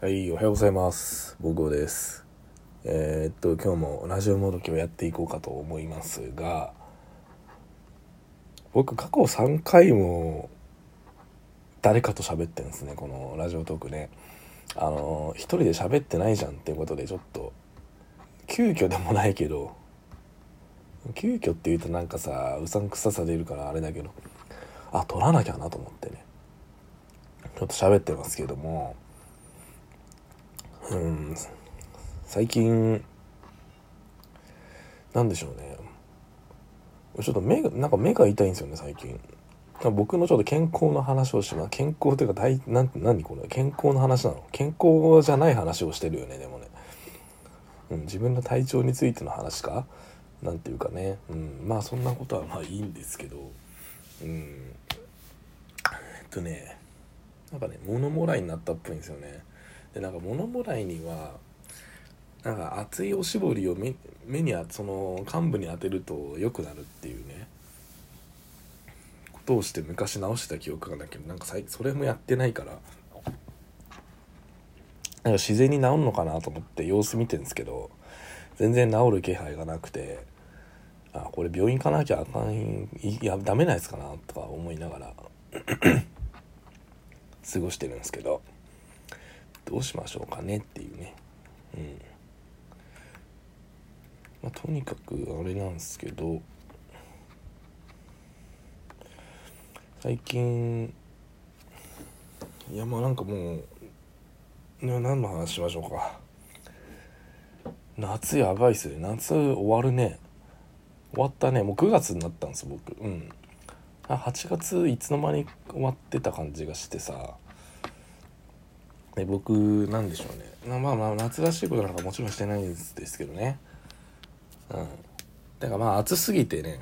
はい、おはようございます。ボゴです。えーっと、今日もラジオもどきをやっていこうかと思いますが、僕過去3回も誰かと喋ってんですね、このラジオトークね。あの、一人で喋ってないじゃんっていうことで、ちょっと、急遽でもないけど、急遽って言うとなんかさ、うさんくささ出るからあれだけど、あ、撮らなきゃなと思ってね。ちょっと喋ってますけども、うん、最近、なんでしょうね。ちょっと目が、なんか目が痛いんですよね、最近。僕のちょっと健康の話をします。健康というか大、なん、何これ？健康の話なの？健康じゃない話をしてるよね、でもね。うん、自分の体調についての話か？なんていうかね。うん、まあそんなことはまあいいんですけど、うん。えっとね、なんかね、物もらいになったっぽいんですよね。でなんか物もらいにはなんか熱いおしぼりを目目にあその幹部に当てると良くなるっていうね。ことをして昔直してた記憶がないけどなんかそれもやってないから。なんか自然に治るのかなと思って様子見てるんですけど全然治る気配がなくてあこれ病院行かなきゃあかんいやダメなやつかなとか思いながら 過ごしてるんですけど。どうしましょうかねっていうね。うん。まあとにかくあれなんですけど最近いやまあなんかもうな何の話しましょうか。夏やばいっすね。夏終わるね。終わったね。もう9月になったんです僕。うん。8月いつの間に終わってた感じがしてさ。で僕なんでしょうね。まあまあ夏らしいことなんかもちろんしてないんですけどね。うん。だからまあ暑すぎてね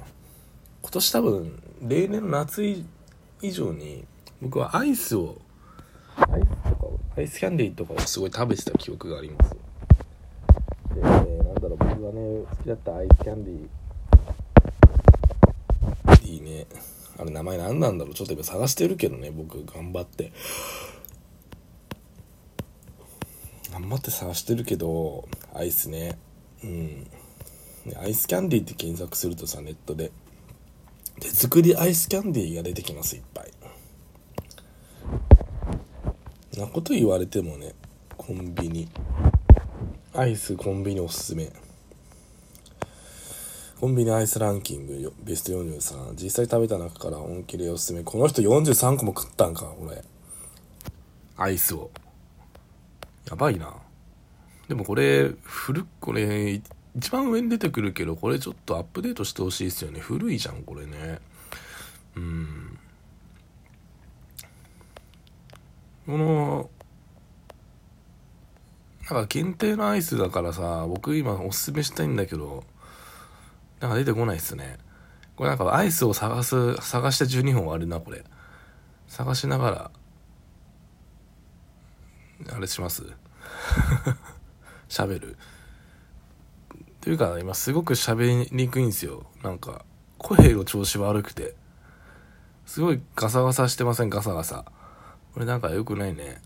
今年多分例年の夏以上に僕はアイスをアイスとかアイスキャンディーとかをすごい食べてた記憶があります。で、なんだろう僕がね好きだったアイスキャンディー。いいね。あれ名前何なんだろう。ちょっと今探してるけどね僕頑張って。頑張って探してるけどアイスね。うん。アイスキャンディーって検索するとさネットで。手作りアイスキャンディーが出てきますいっぱい。なこと言われてもねコンビニ。アイスコンビニおすすめ。コンビニアイスランキングよベスト43実際食べた中から本気でおすすめ。この人43個も食ったんか俺。アイスを。やばいな。でもこれ古っこれ一番上に出てくるけどこれちょっとアップデートしてほしいですよね。古いじゃんこれね。うん。このなんか限定のアイスだからさ僕今おすすめしたいんだけどなんか出てこないっすね。これなんかアイスを探す探して12本あるなこれ。探しながら。あれします。喋る。というか今すごく喋りにくいんですよ。なんか声の調子悪くて。すごいガサガサしてません？ガサガサ。これなんか良くないね。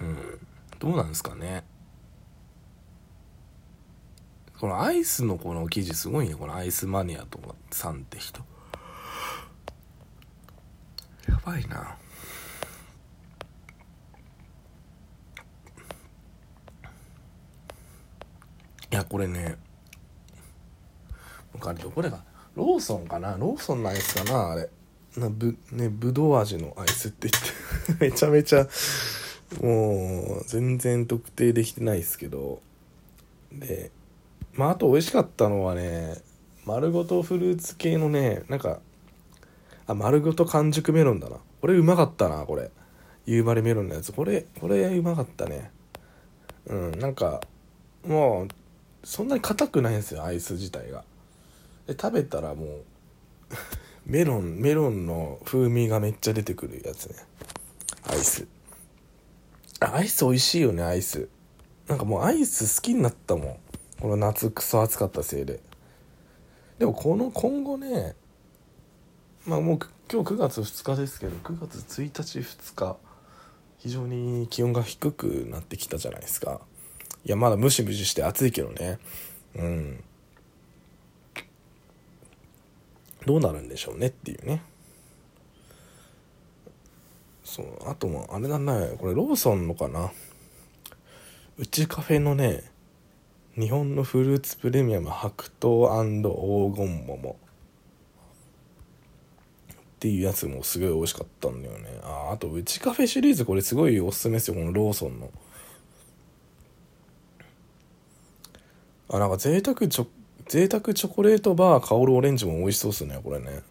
うん。どうなんですかね？このアイスのこの記事すごいね。このアイスマニアとかさんって人。やばいな。これね。僕あれどこでか。ローソンかな。ローソンのアイスかなあれ。なぶねぶどう味のアイスって言って。めちゃめちゃもう全然特定できてないですけど。でまああと美味しかったのはね丸ごとフルーツ系のねなんかあ丸ごと完熟メロンだな。これうまかったなこれ。夕張メロンのやつ。これこれうまかったね。うんなんかもうそんなに硬くないんですよアイス自体が。で食べたらもう メロンメロンの風味がめっちゃ出てくるやつね。アイス。アイス美味しいよねアイス。なんかもうアイス好きになったもん。この夏クソ暑かったせいで。でもこの今後ねまあもう今日9月2日ですけど9月1日2日非常に気温が低くなってきたじゃないですか。いやまだムシムシして暑いけどね。うん。どうなるんでしょうねっていうね。そうあともあれだね。これローソンのかな。うちカフェのね日本のフルーツプレミアム白桃黄金桃。っていうやつもすごい美味しかったんだよね。ああとうちカフェシリーズこれすごいおすすめですよこのローソンの。あなんか贅沢チョ贅沢チョコレートバー香るオレンジも美味しそうっすねこれね。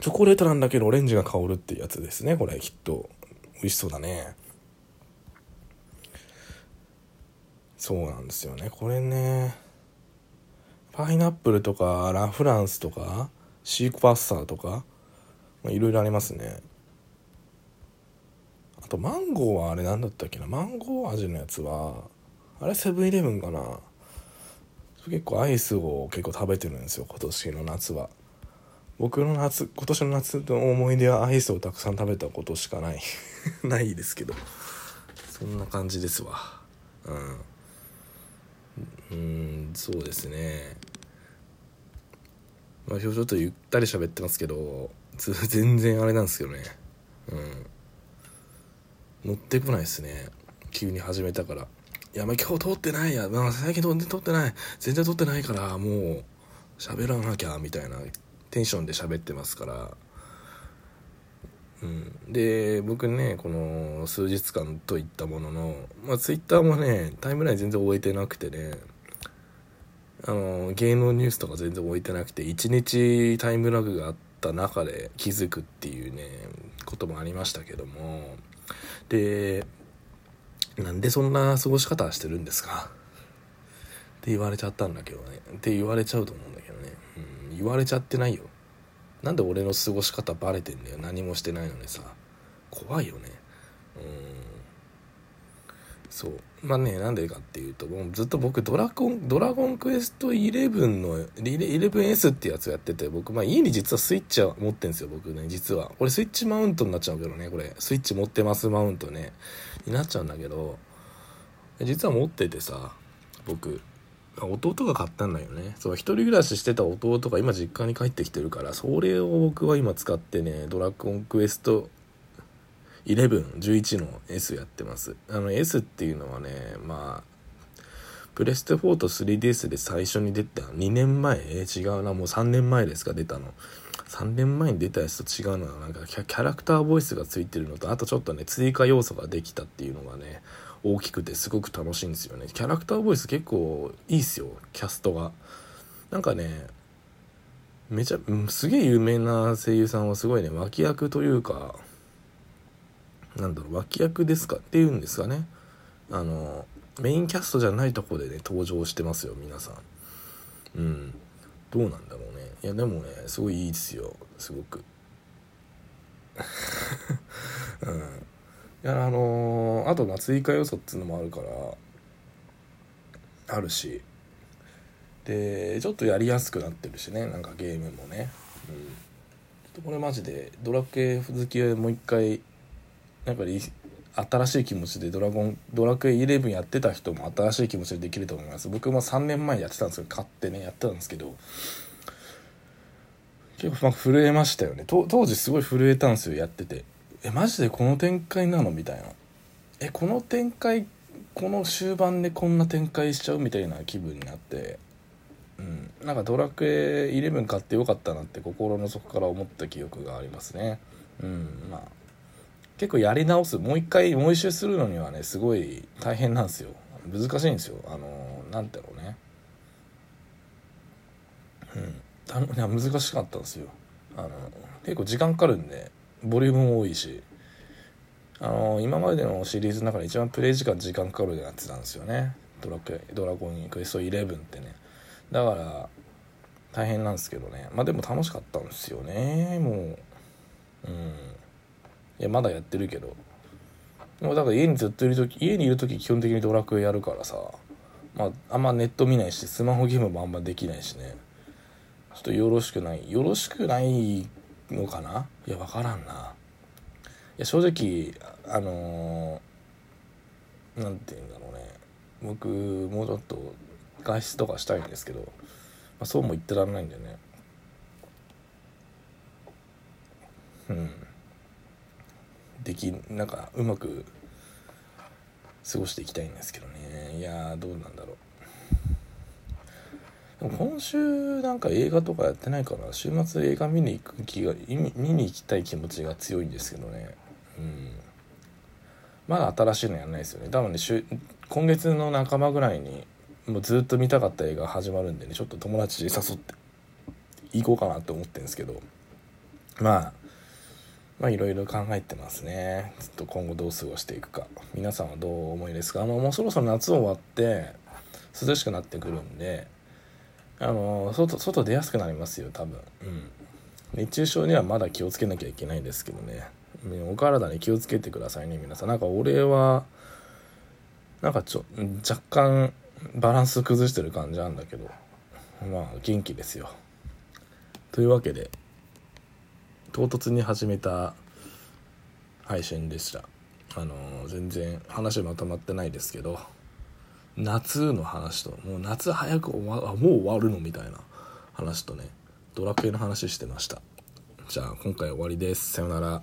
チョコレートなんだけどオレンジが香るってやつですねこれきっと。美味しそうだね。そうなんですよね。これねパイナップルとかラ・フランスとかシークパッサーとかいろいろありますね。あとマンゴーはあれ何だったっけな？マンゴー味のやつはあれセブンイレブンかな？結構アイスを結構食べてるんですよ今年の夏は。僕の夏今年の夏の思い出はアイスをたくさん食べたことしかない。ないですけど。そんな感じですわ。うん。うんそうですね。まあちょっとゆったり喋ってますけど 全然あれなんですけどね。うん。乗ってこないですね。急に始めたから。いやまあ今日通ってないや、まあ、最近全然通ってない。全然通ってないからもう喋らなきゃみたいな。テンションで喋ってますから。うん、で僕ねこの数日間といったものの、まあ、ツイッターもねタイムライン全然終えてなくてね。あの芸能ニュースとか全然置いてなくて1日タイムラグがあった中で気づくっていうねこともありましたけども。でなんでそんな過ごし方してるんですか？って言われちゃったんだけどね。って言われちゃうと思うんだけどね、うん、言われちゃってないよ。なんで俺の過ごし方バレてんだよ。何もしてないのにさ。怖いよね。うん。そう。まあねなんでかっていうともうずっと僕ドラゴンドラゴンクエスト11の 11S ってやつをやってて僕まあ家に実はスイッチは持ってんですよ僕ね実は。これスイッチマウントになっちゃうけどねこれ。スイッチ持ってますマウントね。になっちゃうんだけど実は持っててさ僕。弟が買ったんだよね。そう一人暮らししてた弟が今実家に帰ってきてるからそれを僕は今使ってねドラゴンクエスト1111の S やってます。あの S っていうのはねまあプレステ4と 3DS で最初に出た2年前？えー、違うな。もう3年前ですか？出たの。3年前に出たやつと違うのはなんかキャラクターボイスがついてるのとあとちょっとね追加要素ができたっていうのがね大きくてすごく楽しいんですよね。キャラクターボイス結構いいっすよキャストが。なんかねめちゃすげえ有名な声優さんはすごいね脇役というかなんだろう脇役ですかっていうんですかね。あのメインキャストじゃないとこでね登場してますよ皆さん。うん。どうなんだろうね。いやでもねすごいいいですよ。すごく。うん。いやあのー、あとまあ追加要素っていうのもあるからあるし。でちょっとやりやすくなってるしねなんかゲームもね。うん。これマジでドラクエ好きはもう一回なんか新しい気持ちでドラゴンドラクエ11やってた人も新しい気持ちでできると思います。僕も3年前やってたんですけど買ってねやってたんですけど結構まあ震えましたよね。当時すごい震えたんですよやってて。えマジでこの展開なの？みたいな。えこの展開この終盤でこんな展開しちゃう？みたいな気分になって。うん。なんかドラクエ11買ってよかったなって心の底から思った記憶がありますね。うんまあ。結構やり直す。もう一回もう一周するのにはねすごい大変なんですよ。難しいんですよ。あのなんだろうね。うん。いや難しかったんですよ。あの結構時間かかるんでボリュームも多いし。あの今までのシリーズの中で一番プレイ時間時間かかるやつなんですよね。ドラクエドラゴンクエスト11ってね。だから大変なんですけどね。まあでも楽しかったんですよね。もうやまだやってるけど。でもだから家にずっといる時家にいる時基本的にドラクエやるからさ。まああんまネット見ないしスマホゲームもあんまできないしね。ちょっとよろしくない。よろしくないのかな？いや分からんな。いや正直あのー、て言うんだろうね。僕もうちょっと外出とかしたいんですけど、まあ、そうも言ってらんないんでねうんできなんかうまく過ごしていきたいんですけどね。いやどうなんだろう。でも今週なんか映画とかやってないから週末映画見に行く気が見に行きたい気持ちが強いんですけどね。うん。まだ新しいのやんないですよね。多分ね今月の半ばぐらいにもうずっと見たかった映画始まるんでねちょっと友達誘って行こうかなって思ってるんですけど。まあまあいろいろ考えてますね。ずっと今後どう過ごしていくか。皆さんはどう思いですか？あのもうそろそろ夏終わって涼しくなってくるんであの外外出やすくなりますよ多分。うん。熱中症にはまだ気をつけなきゃいけないですけどね。お体に気をつけてくださいね皆さん。なんか俺はなんかちょ若干バランス崩してる感じなんだけど。まあ元気ですよ。というわけで唐突に始めた配信でしたあの全然話まとまってないですけど夏の話ともう夏早く終わもう終わるのみたいな話とねドラクエの話してました。じゃあ今回終わりです。さよなら。